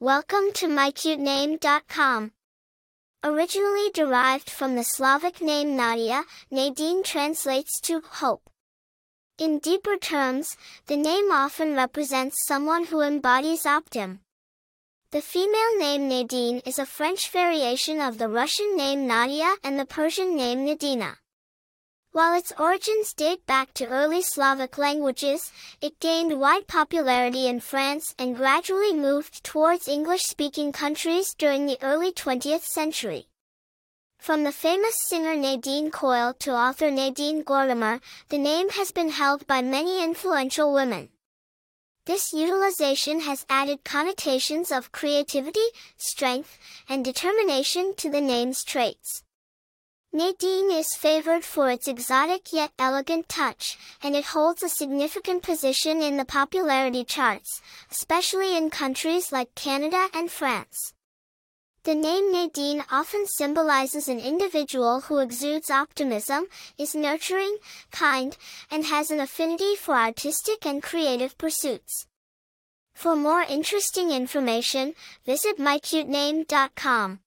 Welcome to mycutename.com. Originally derived from the Slavic name Nadia, Nadine translates to hope. In deeper terms, the name often represents someone who embodies optim. The female name Nadine is a French variation of the Russian name Nadia and the Persian name Nadina. While its origins date back to early Slavic languages, it gained wide popularity in France and gradually moved towards English-speaking countries during the early 20th century. From the famous singer Nadine Coyle to author Nadine Gordimer, the name has been held by many influential women. This utilization has added connotations of creativity, strength, and determination to the name's traits. Nadine is favored for its exotic yet elegant touch, and it holds a significant position in the popularity charts, especially in countries like Canada and France. The name Nadine often symbolizes an individual who exudes optimism, is nurturing, kind, and has an affinity for artistic and creative pursuits. For more interesting information, visit mycutename.com.